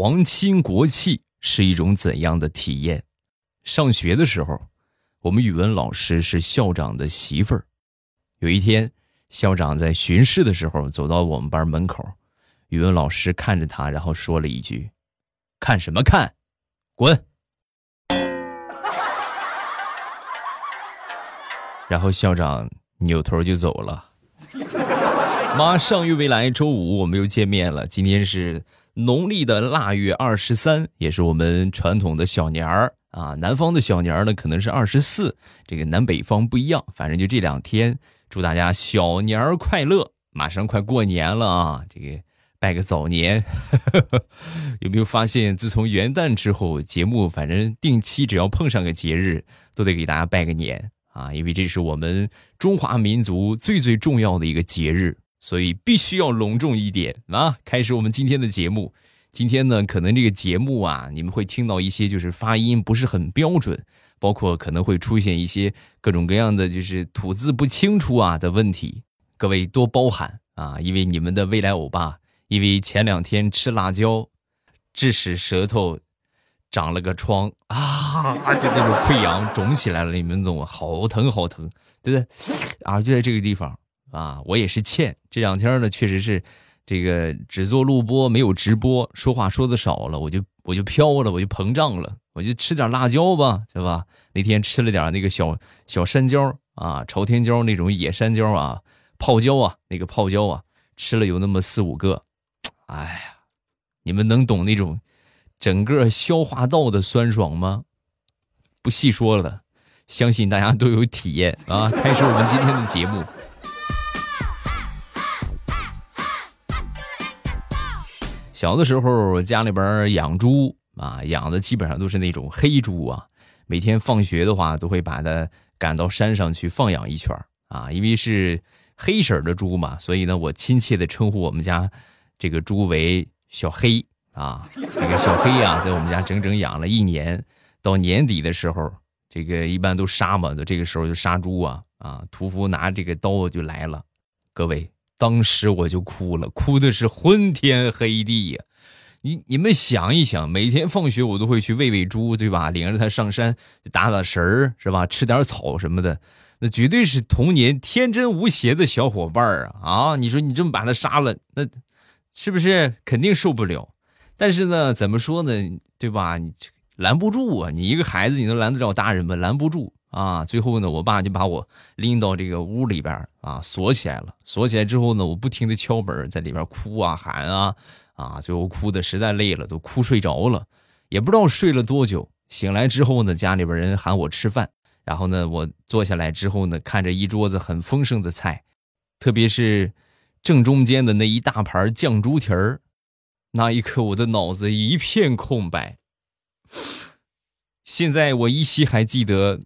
皇亲国戚是一种怎样的体验？上学的时候，我们语文老师是校长的媳妇儿。有一天，校长在巡视的时候走到我们班门口，语文老师看着他，然后说了一句：“看什么看，滚！”然后校长扭头就走了。马上又未来，周五我们又见面了。今天是农历的腊月二十三，也是我们传统的小年儿啊。南方的小年儿呢，可能是二十四，这个南北方不一样。反正就这两天，祝大家小年儿快乐！马上快过年了啊，这个拜个早年。有没有发现，自从元旦之后，节目反正定期只要碰上个节日，都得给大家拜个年啊，因为这是我们中华民族最最重要的一个节日。所以必须要隆重一点啊！开始我们今天的节目。今天呢，可能这个节目啊，你们会听到一些就是发音不是很标准，包括可能会出现一些各种各样的就是吐字不清楚啊的问题，各位多包涵啊！因为你们的未来欧巴，因为前两天吃辣椒，致使舌头长了个疮啊，就那种溃疡肿起来了，你们懂吗？好疼好疼，对不对？啊，就在这个地方。啊，我也是欠这两天呢，确实是，这个只做录播没有直播，说话说的少了，我就我就飘了，我就膨胀了，我就吃点辣椒吧，对吧？那天吃了点那个小小山椒啊，朝天椒那种野山椒啊，泡椒啊，那个泡椒啊，吃了有那么四五个，哎呀，你们能懂那种整个消化道的酸爽吗？不细说了，相信大家都有体验啊。开始我们今天的节目。小的时候，家里边养猪啊，养的基本上都是那种黑猪啊。每天放学的话，都会把它赶到山上去放养一圈啊。因为是黑色的猪嘛，所以呢，我亲切的称呼我们家这个猪为小黑啊。这个小黑呀，在我们家整整养了一年。到年底的时候，这个一般都杀嘛，就这个时候就杀猪啊啊。屠夫拿这个刀就来了，各位。当时我就哭了，哭的是昏天黑地呀！你你们想一想，每天放学我都会去喂喂猪，对吧？领着它上山打打食儿，是吧？吃点草什么的，那绝对是童年天真无邪的小伙伴儿啊！啊，你说你这么把它杀了，那是不是肯定受不了？但是呢，怎么说呢？对吧？你拦不住啊！你一个孩子，你能拦得了大人吗？拦不住。啊，最后呢，我爸就把我拎到这个屋里边啊，锁起来了。锁起来之后呢，我不停的敲门，在里边哭啊喊啊啊，最后哭的实在累了，都哭睡着了，也不知道睡了多久。醒来之后呢，家里边人喊我吃饭，然后呢，我坐下来之后呢，看着一桌子很丰盛的菜，特别是正中间的那一大盘酱猪蹄儿，那一刻我的脑子一片空白。现在我依稀还记得。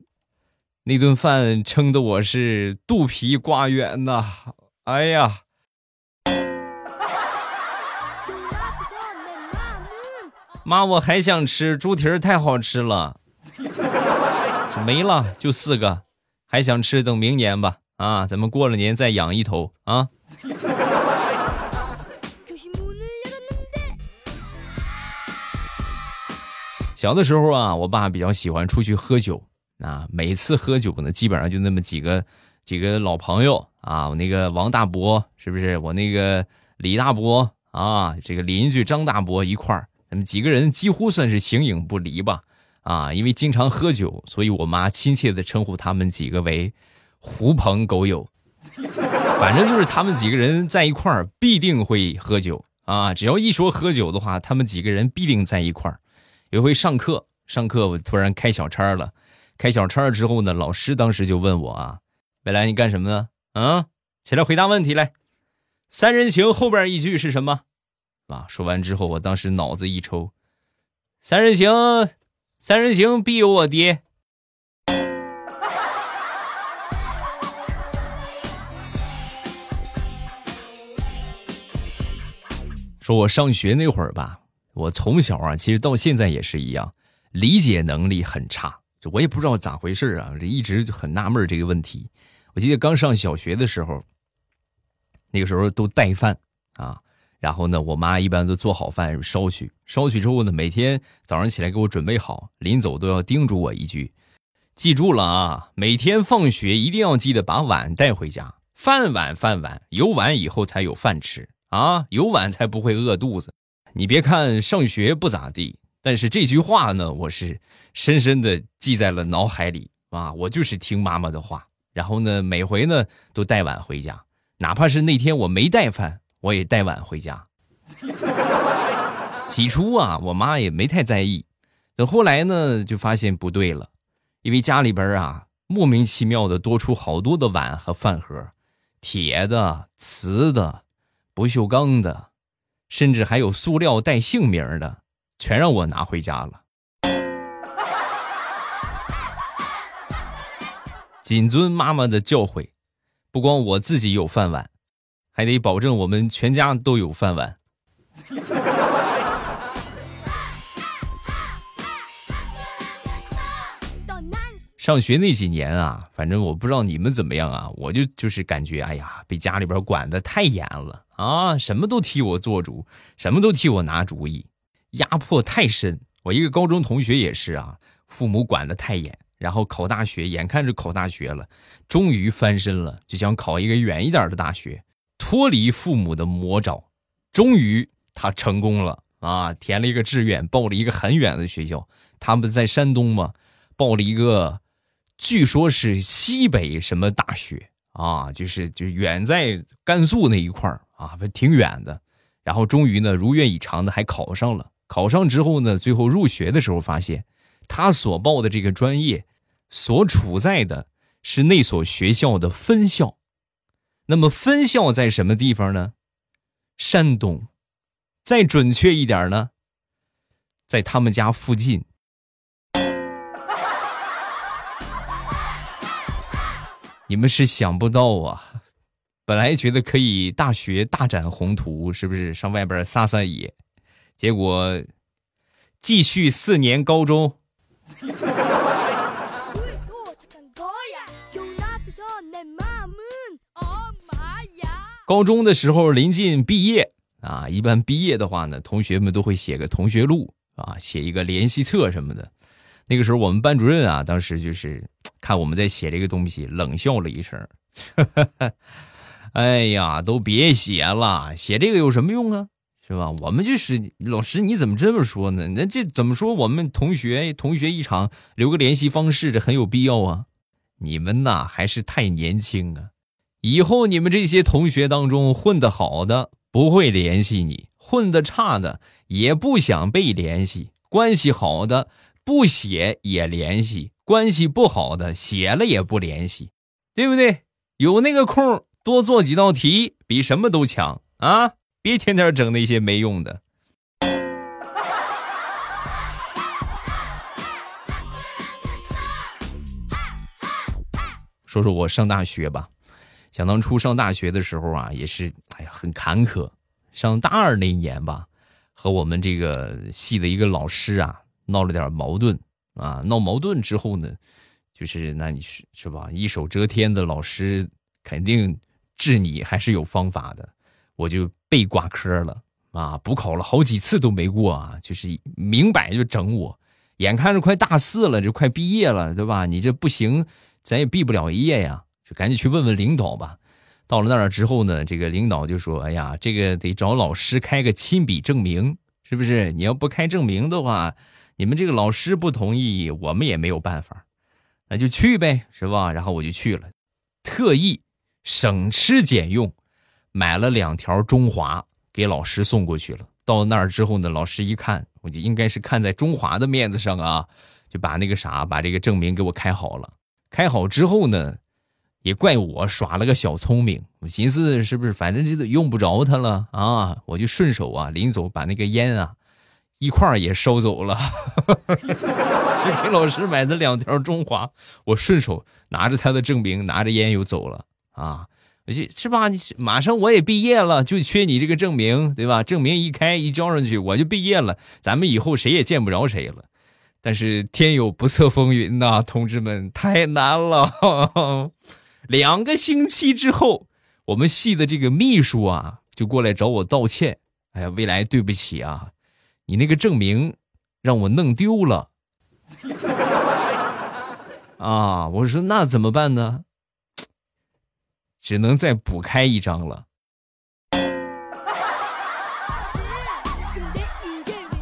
那顿饭撑得我是肚皮刮圆呐！哎呀，妈，我还想吃猪蹄儿，太好吃了。没了，就四个，还想吃，等明年吧。啊，咱们过了年再养一头啊。小的时候啊，我爸比较喜欢出去喝酒。啊，每次喝酒呢，基本上就那么几个几个老朋友啊，我那个王大伯是不是？我那个李大伯啊，这个邻居张大伯一块儿，咱们几个人几乎算是形影不离吧。啊，因为经常喝酒，所以我妈亲切的称呼他们几个为“狐朋狗友”。反正就是他们几个人在一块儿必定会喝酒啊，只要一说喝酒的话，他们几个人必定在一块儿。有回上课，上课我突然开小差了。开小差之后呢，老师当时就问我啊：“未来你干什么呢？啊，起来回答问题来。三人行后边一句是什么？啊，说完之后，我当时脑子一抽，三人行，三人行必有我爹。说我上学那会儿吧，我从小啊，其实到现在也是一样，理解能力很差。就我也不知道咋回事啊，这一直就很纳闷这个问题。我记得刚上小学的时候，那个时候都带饭啊，然后呢，我妈一般都做好饭烧去，烧去之后呢，每天早上起来给我准备好，临走都要叮嘱我一句：“记住了啊，每天放学一定要记得把碗带回家，饭碗饭碗，有碗以后才有饭吃啊，有碗才不会饿肚子。”你别看上学不咋地，但是这句话呢，我是深深的记在了脑海里啊，我就是听妈妈的话。然后呢，每回呢都带碗回家，哪怕是那天我没带饭，我也带碗回家。起初啊，我妈也没太在意，等后来呢，就发现不对了，因为家里边啊莫名其妙的多出好多的碗和饭盒，铁的、瓷的、不锈钢的，甚至还有塑料带姓名的，全让我拿回家了。谨遵妈妈的教诲，不光我自己有饭碗，还得保证我们全家都有饭碗。上学那几年啊，反正我不知道你们怎么样啊，我就就是感觉，哎呀，被家里边管的太严了啊，什么都替我做主，什么都替我拿主意，压迫太深。我一个高中同学也是啊，父母管的太严。然后考大学，眼看着考大学了，终于翻身了，就想考一个远一点的大学，脱离父母的魔爪。终于他成功了啊！填了一个志愿，报了一个很远的学校。他们在山东嘛，报了一个，据说是西北什么大学啊，就是就远在甘肃那一块啊，挺远的。然后终于呢，如愿以偿的还考上了。考上之后呢，最后入学的时候发现，他所报的这个专业。所处在的是那所学校的分校，那么分校在什么地方呢？山东，再准确一点呢，在他们家附近。你们是想不到啊，本来觉得可以大学大展宏图，是不是上外边撒撒野？结果继续四年高中。高中的时候临近毕业啊，一般毕业的话呢，同学们都会写个同学录啊，写一个联系册什么的。那个时候我们班主任啊，当时就是看我们在写这个东西，冷笑了一声：“ 哎呀，都别写了，写这个有什么用啊？是吧？我们就是老师，你怎么这么说呢？那这怎么说？我们同学同学一场，留个联系方式，这很有必要啊。你们呐，还是太年轻啊。”以后你们这些同学当中混得好的不会联系你，混得差的也不想被联系，关系好的不写也联系，关系不好的写了也不联系，对不对？有那个空多做几道题比什么都强啊！别天天整那些没用的。说说我上大学吧。想当初上大学的时候啊，也是哎呀很坎坷。上大二那一年吧，和我们这个系的一个老师啊闹了点矛盾啊。闹矛盾之后呢，就是那你是是吧？一手遮天的老师肯定治你还是有方法的。我就被挂科了啊，补考了好几次都没过啊，就是明摆就整我。眼看着快大四了，就快毕业了，对吧？你这不行，咱也毕不了业呀。就赶紧去问问领导吧。到了那儿之后呢，这个领导就说：“哎呀，这个得找老师开个亲笔证明，是不是？你要不开证明的话，你们这个老师不同意，我们也没有办法。那就去呗，是吧？”然后我就去了，特意省吃俭用买了两条中华给老师送过去了。到那儿之后呢，老师一看，我就应该是看在中华的面子上啊，就把那个啥，把这个证明给我开好了。开好之后呢。也怪我耍了个小聪明，我寻思是不是反正这都用不着他了啊，我就顺手啊，临走把那个烟啊一块儿也收走了，去给老师买的两条中华，我顺手拿着他的证明，拿着烟又走了啊，是吧？你马上我也毕业了，就缺你这个证明，对吧？证明一开一交上去，我就毕业了，咱们以后谁也见不着谁了。但是天有不测风云呐，同志们，太难了。两个星期之后，我们系的这个秘书啊，就过来找我道歉哎呀，未来对不起啊，你那个证明让我弄丢了。啊，我说那怎么办呢？只能再补开一张了。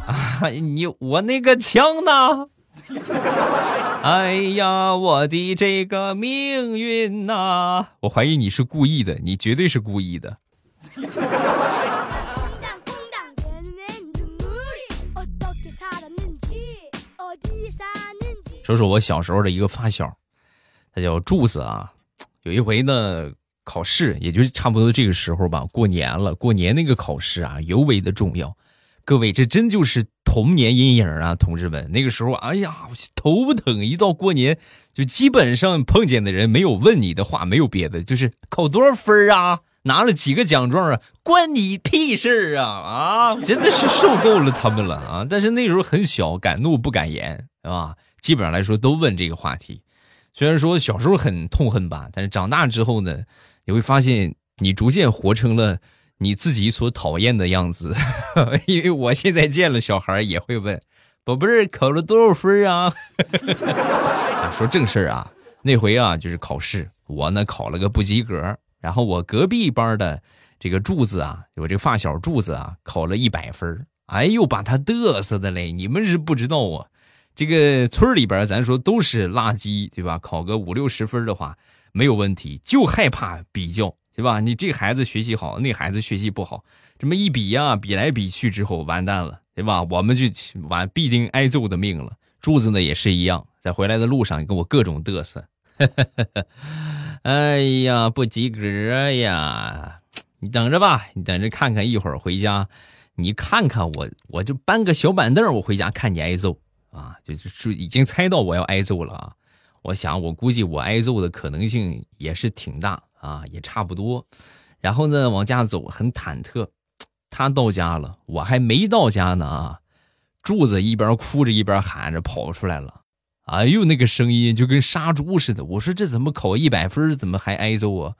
啊，你我那个枪呢？哎呀，我的这个命运呐！我怀疑你是故意的，你绝对是故意的。说说我小时候的一个发小，他叫柱子啊。有一回呢，考试也就是差不多这个时候吧，过年了，过年那个考试啊，尤为的重要。各位，这真就是童年阴影啊，同志们！那个时候，哎呀，头疼！一到过年，就基本上碰见的人没有问你的话，没有别的，就是考多少分啊，拿了几个奖状啊，关你屁事啊！啊，真的是受够了他们了啊！但是那时候很小，敢怒不敢言，是吧？基本上来说都问这个话题。虽然说小时候很痛恨吧，但是长大之后呢，你会发现你逐渐活成了。你自己所讨厌的样子，因为我现在见了小孩也会问：“宝贝儿考了多少分啊？” 说正事儿啊，那回啊就是考试，我呢考了个不及格，然后我隔壁班的这个柱子啊，我这发小柱子啊考了一百分，哎呦把他嘚瑟的嘞！你们是不知道啊，这个村里边咱说都是垃圾，对吧？考个五六十分的话没有问题，就害怕比较。对吧？你这孩子学习好，那孩子学习不好，这么一比呀，比来比去之后完蛋了，对吧？我们就完必定挨揍的命了。柱子呢也是一样，在回来的路上跟我各种嘚瑟。哎呀，不及格呀！你等着吧，你等着看看，一会儿回家，你看看我，我就搬个小板凳，我回家看你挨揍啊！就是已经猜到我要挨揍了啊！我想，我估计我挨揍的可能性也是挺大。啊，也差不多，然后呢，往家走，很忐忑。他到家了，我还没到家呢啊！柱子一边哭着一边喊着跑出来了，哎呦，那个声音就跟杀猪似的。我说这怎么考一百分，怎么还挨揍啊？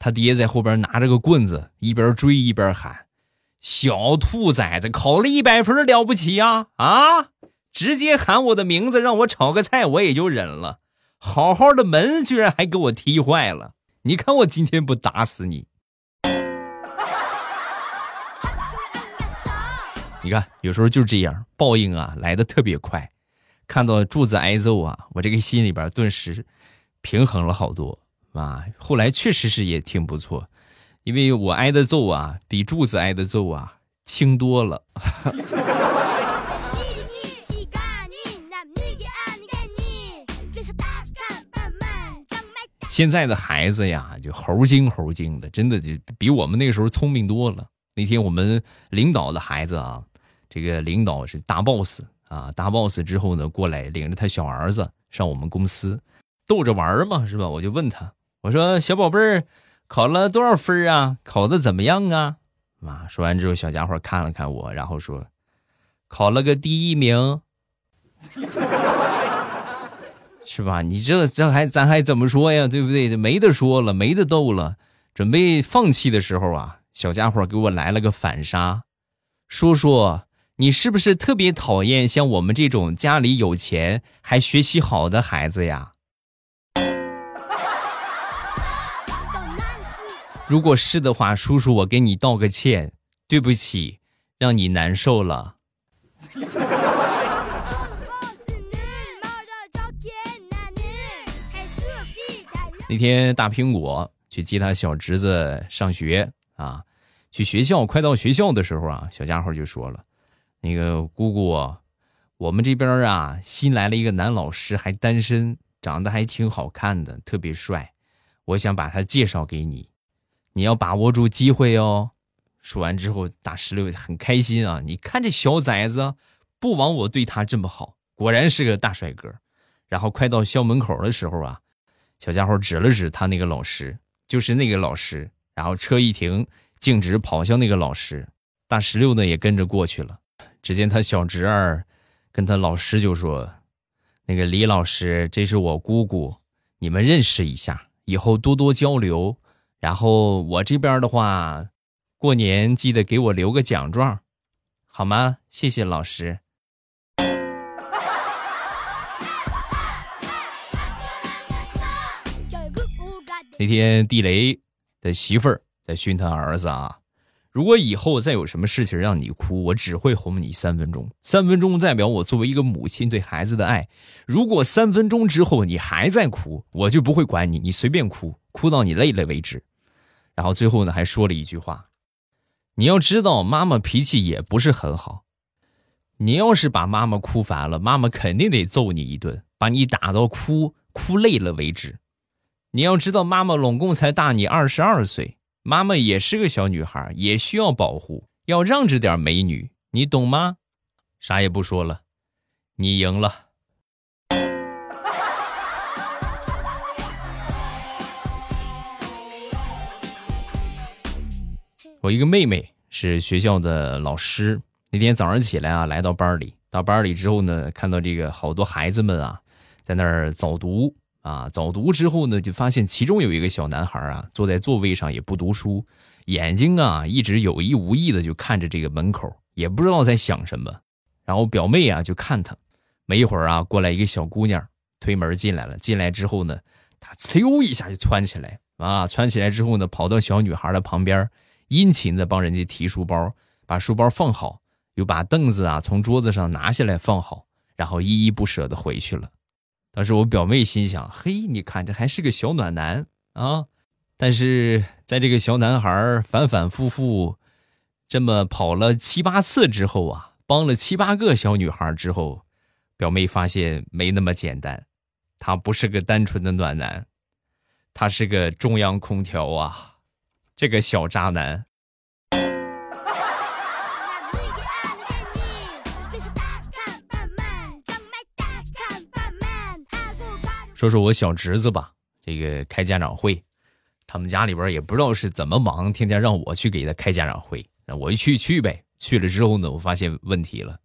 他爹在后边拿着个棍子，一边追一边喊：“小兔崽子，考了一百分了不起呀？啊，直接喊我的名字，让我炒个菜，我也就忍了。好好的门居然还给我踢坏了。”你看我今天不打死你！你看，有时候就这样，报应啊来的特别快。看到柱子挨揍啊，我这个心里边顿时平衡了好多啊。后来确实是也挺不错，因为我挨的揍啊，比柱子挨的揍啊轻多了。现在的孩子呀，就猴精猴精的，真的就比我们那个时候聪明多了。那天我们领导的孩子啊，这个领导是大 boss 啊，大 boss 之后呢，过来领着他小儿子上我们公司，逗着玩嘛，是吧？我就问他，我说小宝贝儿，考了多少分啊？考的怎么样啊？啊，说完之后，小家伙看了看我，然后说，考了个第一名。是吧？你这这还咱还怎么说呀？对不对？没得说了，没得斗了。准备放弃的时候啊，小家伙给我来了个反杀。叔叔，你是不是特别讨厌像我们这种家里有钱还学习好的孩子呀？如果是的话，叔叔我给你道个歉，对不起，让你难受了。那天大苹果去接他小侄子上学啊，去学校快到学校的时候啊，小家伙就说了：“那个姑姑，我们这边啊新来了一个男老师，还单身，长得还挺好看的，特别帅，我想把他介绍给你，你要把握住机会哦。”说完之后，大石榴很开心啊，你看这小崽子，不枉我对他这么好，果然是个大帅哥。然后快到校门口的时候啊。小家伙指了指他那个老师，就是那个老师。然后车一停，径直跑向那个老师。大石榴呢也跟着过去了。只见他小侄儿跟他老师就说：“那个李老师，这是我姑姑，你们认识一下，以后多多交流。然后我这边的话，过年记得给我留个奖状，好吗？谢谢老师。那天地雷的媳妇儿在训他儿子啊，如果以后再有什么事情让你哭，我只会哄你三分钟。三分钟代表我作为一个母亲对孩子的爱。如果三分钟之后你还在哭，我就不会管你，你随便哭，哭到你累了为止。然后最后呢，还说了一句话：你要知道，妈妈脾气也不是很好。你要是把妈妈哭烦了，妈妈肯定得揍你一顿，把你打到哭哭累了为止。你要知道，妈妈拢共才大你二十二岁，妈妈也是个小女孩，也需要保护，要让着点美女，你懂吗？啥也不说了，你赢了。我一个妹妹是学校的老师，那天早上起来啊，来到班里，到班里之后呢，看到这个好多孩子们啊，在那儿早读。啊，早读之后呢，就发现其中有一个小男孩啊，坐在座位上也不读书，眼睛啊一直有意无意的就看着这个门口，也不知道在想什么。然后表妹啊就看他，没一会儿啊，过来一个小姑娘推门进来了。进来之后呢，他呲溜一下就窜起来啊，窜起来之后呢，跑到小女孩的旁边，殷勤的帮人家提书包，把书包放好，又把凳子啊从桌子上拿下来放好，然后依依不舍的回去了。当时我表妹心想：“嘿，你看这还是个小暖男啊！”但是在这个小男孩反反复复这么跑了七八次之后啊，帮了七八个小女孩之后，表妹发现没那么简单，他不是个单纯的暖男，他是个中央空调啊！这个小渣男。说说我小侄子吧，这个开家长会，他们家里边也不知道是怎么忙，天天让我去给他开家长会。那我一去去呗，去了之后呢，我发现问题了，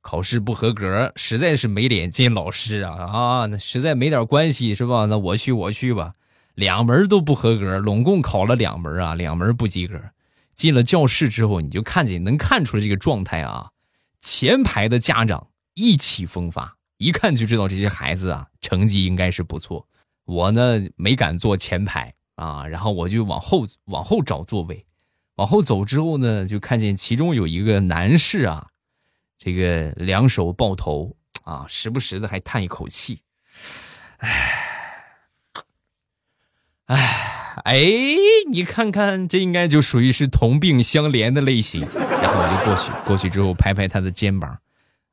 考试不合格，实在是没脸见老师啊啊！那实在没点关系是吧？那我去我去吧，两门都不合格，拢共考了两门啊，两门不及格。进了教室之后，你就看见能看出来这个状态啊，前排的家长意气风发。一看就知道这些孩子啊，成绩应该是不错。我呢没敢坐前排啊，然后我就往后往后找座位。往后走之后呢，就看见其中有一个男士啊，这个两手抱头啊，时不时的还叹一口气，唉，唉，哎，你看看，这应该就属于是同病相怜的类型。然后我就过去，过去之后拍拍他的肩膀，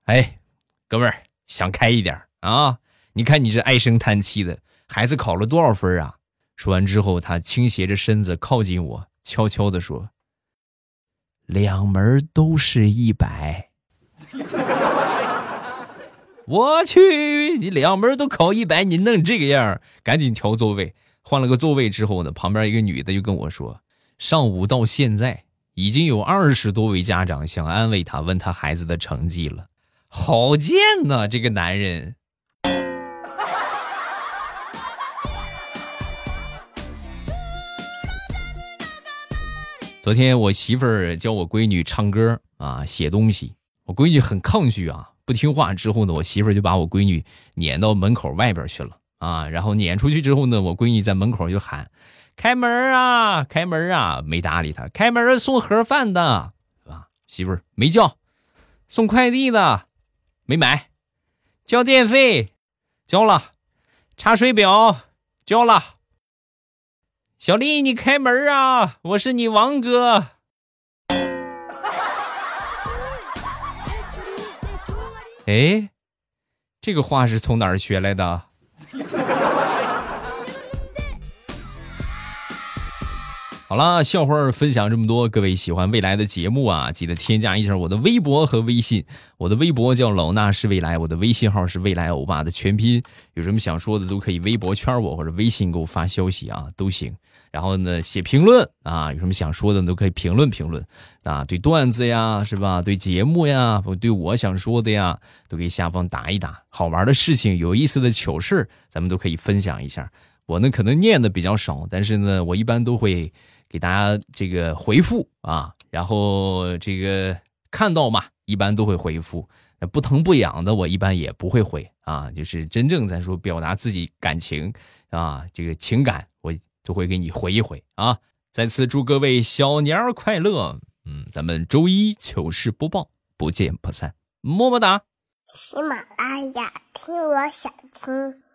哎，哥们儿。想开一点啊！你看你这唉声叹气的，孩子考了多少分啊？说完之后，他倾斜着身子靠近我，悄悄地说：“两门都是一百。”我去，你两门都考一百，你弄这个样，赶紧调座位。换了个座位之后呢，旁边一个女的就跟我说：“上午到现在，已经有二十多位家长想安慰他，问他孩子的成绩了。”好贱呐，这个男人！昨天我媳妇儿教我闺女唱歌啊，写东西。我闺女很抗拒啊，不听话。之后呢，我媳妇儿就把我闺女撵到门口外边去了啊。然后撵出去之后呢，我闺女在门口就喊：“开门啊，开门啊！”没搭理她。开门送盒饭的，是吧？媳妇儿没叫，送快递的。没买，交电费，交了，查水表，交了。小丽，你开门啊！我是你王哥。哎，这个话是从哪儿学来的？好了，笑话分享这么多，各位喜欢未来的节目啊，记得添加一下我的微博和微信。我的微博叫老衲是未来，我的微信号是未来欧巴的全拼。有什么想说的都可以微博圈我或者微信给我发消息啊，都行。然后呢，写评论啊，有什么想说的都可以评论评论啊，对段子呀是吧？对节目呀，对我想说的呀，都可以下方打一打。好玩的事情、有意思的糗事咱们都可以分享一下。我呢可能念的比较少，但是呢，我一般都会。给大家这个回复啊，然后这个看到嘛，一般都会回复。不疼不痒的，我一般也不会回啊。就是真正咱说表达自己感情啊，这个情感，我都会给你回一回啊。再次祝各位小年儿快乐！嗯，咱们周一糗事播报不见不散，么么哒。喜马拉雅听，我想听。